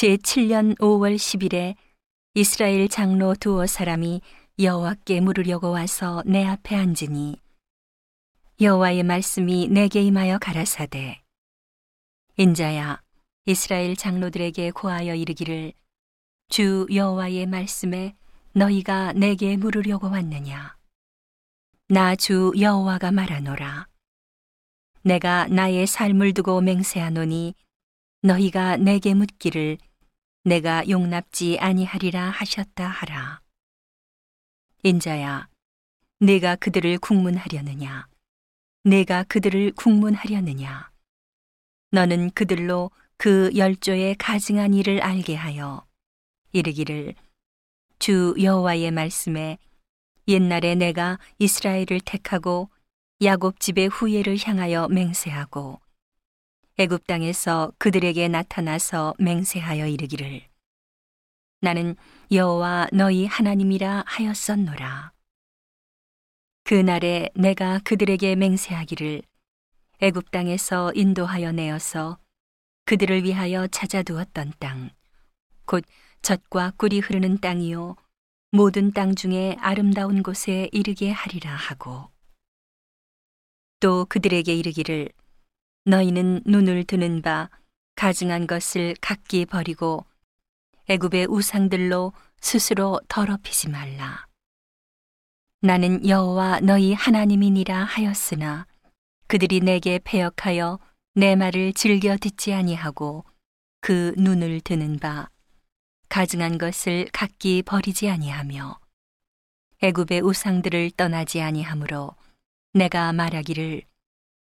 제7년 5월 10일에 이스라엘 장로 두어 사람이 여호와께 물으려고 와서 내 앞에 앉으니 여호와의 말씀이 내게 임하여 가라사대. 인자야 이스라엘 장로들에게 고하여 이르기를 주 여호와의 말씀에 너희가 내게 물으려고 왔느냐? 나 주 여호와가 말하노라. 내가 나의 삶을 두고 맹세하노니 너희가 내게 묻기를 내가 용납지 아니하리라 하셨다 하라. 인자야, 내가 그들을 국문하려느냐? 내가 그들을 국문하려느냐? 너는 그들로 그 열조의 가증한 일을 알게 하여 이르기를 주 여호와의 말씀에 옛날에 내가 이스라엘을 택하고 야곱 집의 후예를 향하여 맹세하고 애굽 땅에서 그들에게 나타나서 맹세하여 이르기를. 나는 여호와 너희 하나님이라 하였었노라. 그 날에 내가 그들에게 맹세하기를 애굽 땅에서 인도하여 내어서 그들을 위하여 찾아두었던 땅 곧 젖과 꿀이 흐르는 땅이요 모든 땅 중에 아름다운 곳에 이르게 하리라 하고. 또 그들에게 이르기를 너희는 눈을 드는 바 가증한 것을 각기 버리고 애굽의 우상들로 스스로 더럽히지 말라. 나는 여호와 너희 하나님이니라 하였으나 그들이 내게 패역하여 내 말을 즐겨 듣지 아니하고 그 눈을 드는 바 가증한 것을 각기 버리지 아니하며 애굽의 우상들을 떠나지 아니하므로 내가 말하기를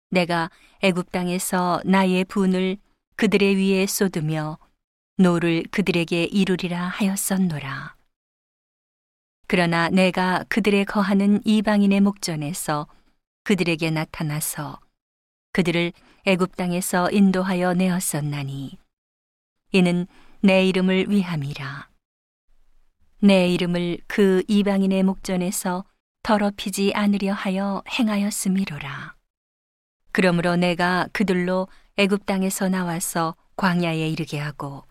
내가 애굽 땅에서 나의 분을 그들의 위에 쏟으며 노를 그들에게 이루리라 하였었노라. 그러나 내가 그들의 거하는 이방인의 목전에서 그들에게 나타나서 그들을 애굽 땅에서 인도하여 내었었나니 이는 내 이름을 위함이라. 내 이름을 그 이방인의 목전에서 더럽히지 않으려 하여 행하였음이로라. 그러므로 내가 그들로 애굽 땅에서 나와서 광야에 이르게 하고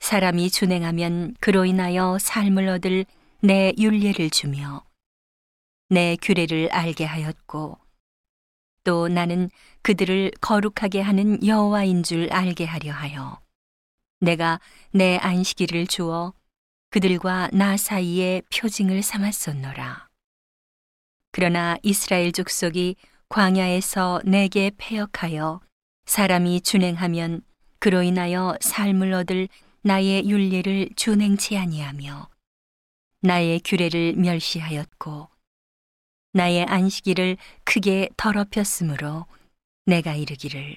사람이 준행하면 그로 인하여 삶을 얻을 내 윤례를 주며 내 규례를 알게 하였고 또 나는 그들을 거룩하게 하는 여호와인 줄 알게 하려 하여 내가 내 안식일을 주어 그들과 나 사이에 표징을 삼았었노라. 그러나 이스라엘 족속이 광야에서 내게 패역하여 사람이 준행하면 그로 인하여 삶을 얻을 나의 윤례를 준행치 아니하며 나의 규례를 멸시하였고 나의 안식일을 크게 더럽혔으므로 내가 이르기를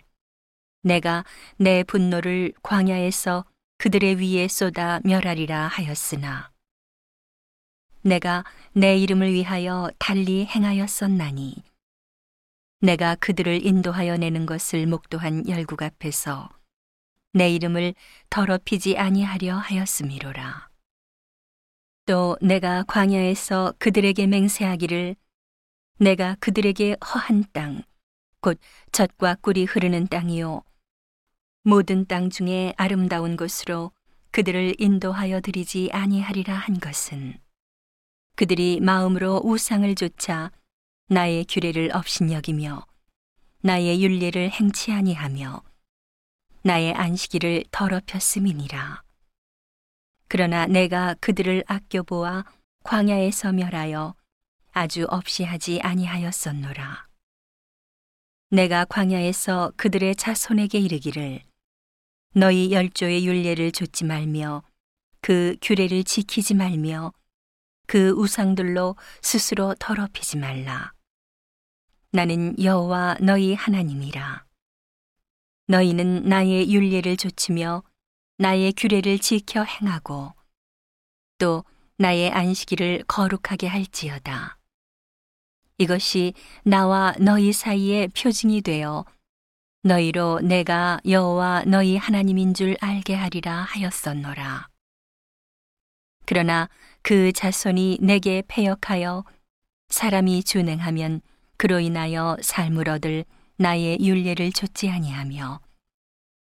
내가 내 분노를 광야에서 그들의 위에 쏟아 멸하리라 하였으나 내가 내 이름을 위하여 달리 행하였었나니 내가 그들을 인도하여 내는 것을 목도한 열국 앞에서 내 이름을 더럽히지 아니하려 하였음이로라. 또 내가 광야에서 그들에게 맹세하기를 내가 그들에게 허한 땅, 곧 젖과 꿀이 흐르는 땅이요. 모든 땅 중에 아름다운 곳으로 그들을 인도하여 드리지 아니하리라 한 것은 그들이 마음으로 우상을 좇아 나의 규례를 업신여기며 나의 윤례를 행치 아니하며 나의 안식일을 더럽혔음이니라. 그러나 내가 그들을 아껴보아 광야에서 멸하여 아주 없이 하지 아니하였었노라. 내가 광야에서 그들의 자손에게 이르기를 너희 열조의 윤례를 좇지 말며 그 규례를 지키지 말며 그 우상들로 스스로 더럽히지 말라. 나는 여호와 너희 하나님이라. 너희는 나의 윤례를 좇으며 나의 규례를 지켜 행하고 또 나의 안식일을 거룩하게 할지어다. 이것이 나와 너희 사이의 표징이 되어 너희로 내가 여호와 너희 하나님인 줄 알게 하리라 하였었노라. 그러나 그 자손이 내게 패역하여 사람이 준행하면 그로 인하여 삶을 얻을 나의 율례를 좇지 아니하며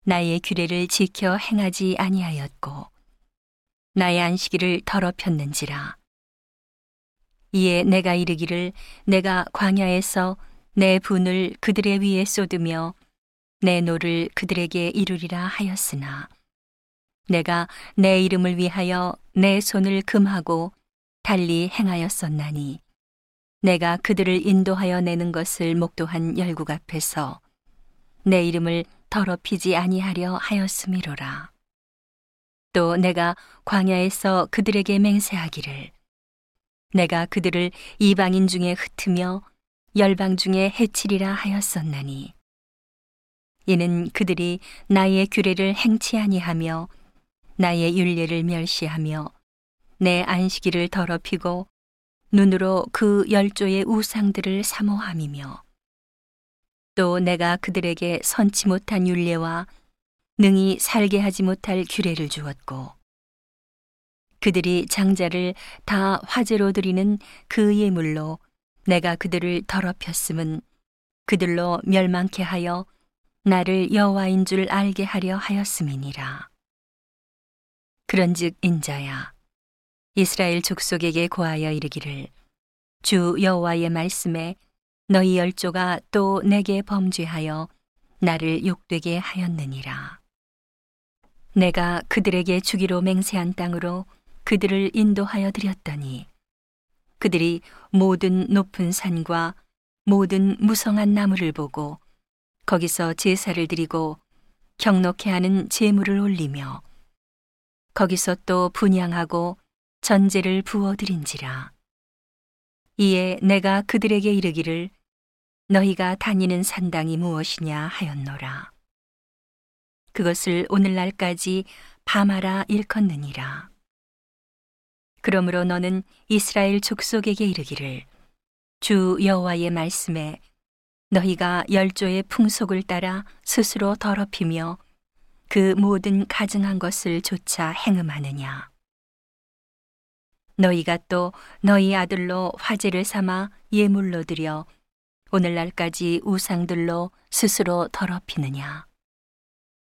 나의 규례를 지켜 행하지 아니하였고 나의 안식일을 더럽혔는지라. 이에 내가 이르기를 내가 광야에서 내 분을 그들의 위에 쏟으며 내 노를 그들에게 이루리라 하였으나 내가 내 이름을 위하여 내 손을 금하고 달리 행하였었나니 내가 그들을 인도하여 내는 것을 목도한 열국 앞에서 내 이름을 더럽히지 아니하려 하였음이로라. 또 내가 광야에서 그들에게 맹세하기를 내가 그들을 이방인 중에 흩으며 열방 중에 해치리라 하였었나니 이는 그들이 나의 규례를 행치 아니하며 나의 윤례를 멸시하며 내 안식일을 더럽히고 눈으로 그 열조의 우상들을 사모함이며 또 내가 그들에게 선치 못한 윤례와 능히 살게 하지 못할 규례를 주었고 그들이 장자를 다 화제로 드리는 그 예물로 내가 그들을 더럽혔음은 그들로 멸망케 하여 나를 여호와인 줄 알게 하려 하였음이니라. 그런즉 인자야 이스라엘 족속에게 고하여 이르기를 주 여호와의 말씀에 너희 열조가 또 내게 범죄하여 나를 욕되게 하였느니라. 내가 그들에게 주기로 맹세한 땅으로 그들을 인도하여 드렸더니 그들이 모든 높은 산과 모든 무성한 나무를 보고 거기서 제사를 드리고 경록해 하는 제물을 올리며 거기서 또 분양하고 전제를 부어 드린지라. 이에 내가 그들에게 이르기를 너희가 다니는 산당이 무엇이냐 하였노라. 그것을 오늘날까지 밤하라 일컫느니라. 그러므로 너는 이스라엘 족속에게 이르기를 주 여호와의 말씀에 너희가 열조의 풍속을 따라 스스로 더럽히며 그 모든 가증한 것을 조차 행음하느냐 너희가 또 너희 아들로 화제를 삼아 예물로 드려 오늘날까지 우상들로 스스로 더럽히느냐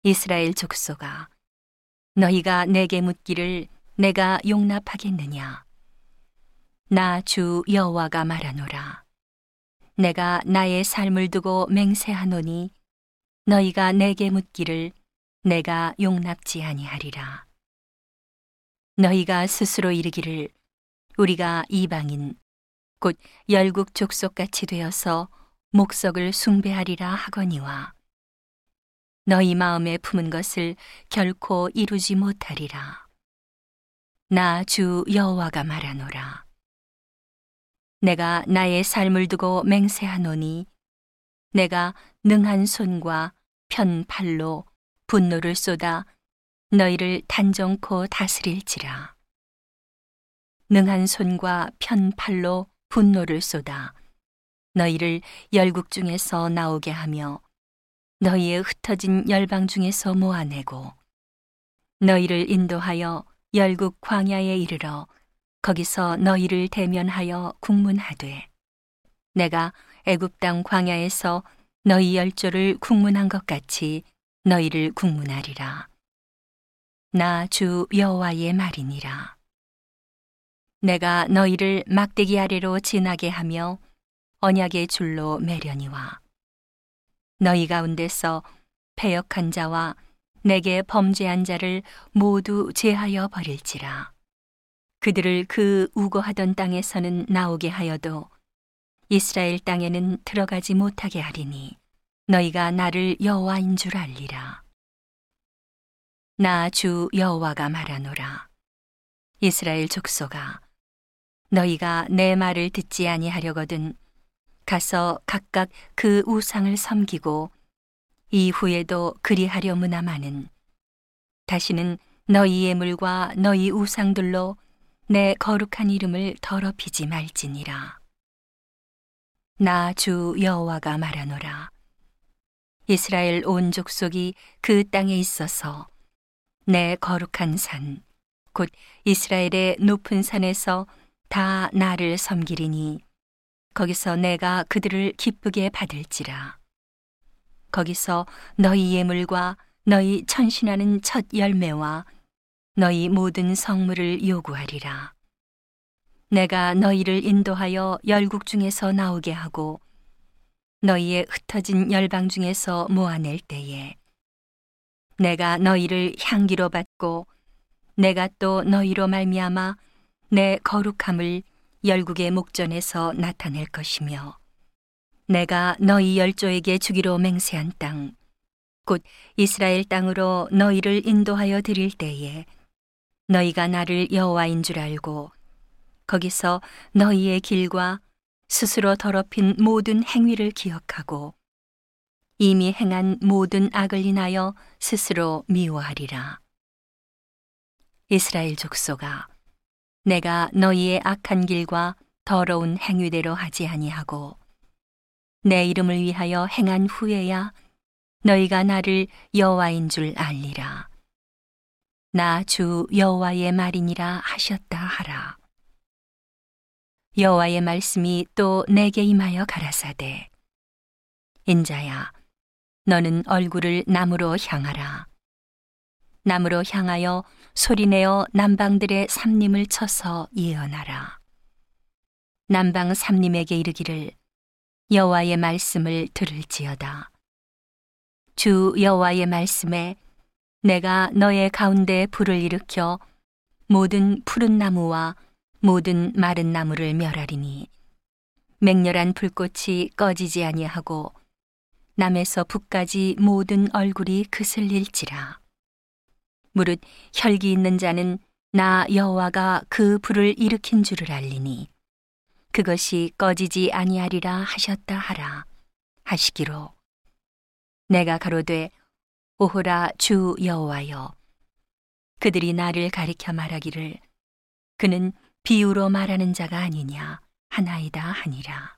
이스라엘 족속아 너희가 내게 묻기를 내가 용납하겠느냐? 나 주 여호와가 말하노라. 내가 나의 삶을 두고 맹세하노니 너희가 내게 묻기를 내가 용납지 아니하리라. 너희가 스스로 이르기를 우리가 이방인 곧 열국 족속 같이 되어서 목석을 숭배하리라 하거니와 너희 마음에 품은 것을 결코 이루지 못하리라. 나 주 여호와가 말하노라. 내가 나의 삶을 두고 맹세하노니 내가 능한 손과 편 팔로 분노를 쏟아 너희를 단정코 다스릴지라. 능한 손과 편 팔로 분노를 쏟아 너희를 열국 중에서 나오게 하며 너희의 흩어진 열방 중에서 모아내고 너희를 인도하여 열국 광야에 이르러 거기서 너희를 대면하여 국문하되 내가 애굽 땅 광야에서 너희 열조를 국문한 것 같이 너희를 국문하리라 나 주 여호와의 말이니라 내가 너희를 막대기 아래로 지나게 하며 언약의 줄로 매려니와 너희 가운데서 패역한 자와 내게 범죄한 자를 모두 제하여 버릴지라. 그들을 그 우거하던 땅에서는 나오게 하여도 이스라엘 땅에는 들어가지 못하게 하리니 너희가 나를 여호와인 줄 알리라. 나 주 여호와가 말하노라. 이스라엘 족속아, 너희가 내 말을 듣지 아니하려거든 가서 각각 그 우상을 섬기고 이후에도 그리하려무나마는 다시는 너희 예물과 너희 우상들로 내 거룩한 이름을 더럽히지 말지니라. 나 주 여호와가 말하노라. 이스라엘 온 족속이 그 땅에 있어서 내 거룩한 산, 곧 이스라엘의 높은 산에서 다 나를 섬기리니 거기서 내가 그들을 기쁘게 받을지라. 거기서 너희 예물과 너희 천신하는 첫 열매와 너희 모든 성물을 요구하리라. 내가 너희를 인도하여 열국 중에서 나오게 하고 너희의 흩어진 열방 중에서 모아낼 때에 내가 너희를 향기로 받고 내가 또 너희로 말미암아 내 거룩함을 열국의 목전에서 나타낼 것이며 내가 너희 열조에게 주기로 맹세한 땅 곧 이스라엘 땅으로 너희를 인도하여 드릴 때에 너희가 나를 여호와인 줄 알고 거기서 너희의 길과 스스로 더럽힌 모든 행위를 기억하고 이미 행한 모든 악을 인하여 스스로 미워하리라. 이스라엘 족속아, 내가 너희의 악한 길과 더러운 행위대로 하지 아니하고 내 이름을 위하여 행한 후에야 너희가 나를 여호와인 줄 알리라. 나 주 여호와의 말이니라 하셨다 하라. 여호와의 말씀이 또 내게 임하여 가라사대 인자야 너는 얼굴을 남으로 향하라. 남으로 향하여 소리내어 남방들의 삼림을 쳐서 예언하라. 남방 삼림에게 이르기를 여호와의 말씀을 들을지어다. 주 여호와의 말씀에 내가 너의 가운데 불을 일으켜 모든 푸른 나무와 모든 마른 나무를 멸하리니 맹렬한 불꽃이 꺼지지 아니하고 남에서 북까지 모든 얼굴이 그슬릴지라 무릇 혈기 있는 자는 나 여호와가 그 불을 일으킨 줄을 알리니 그것이 꺼지지 아니하리라 하셨다 하라 하시기로 내가 가로되 오호라 주 여호와여 그들이 나를 가리켜 말하기를 그는 비유로 말하는 자가 아니냐 하나이다 하니라.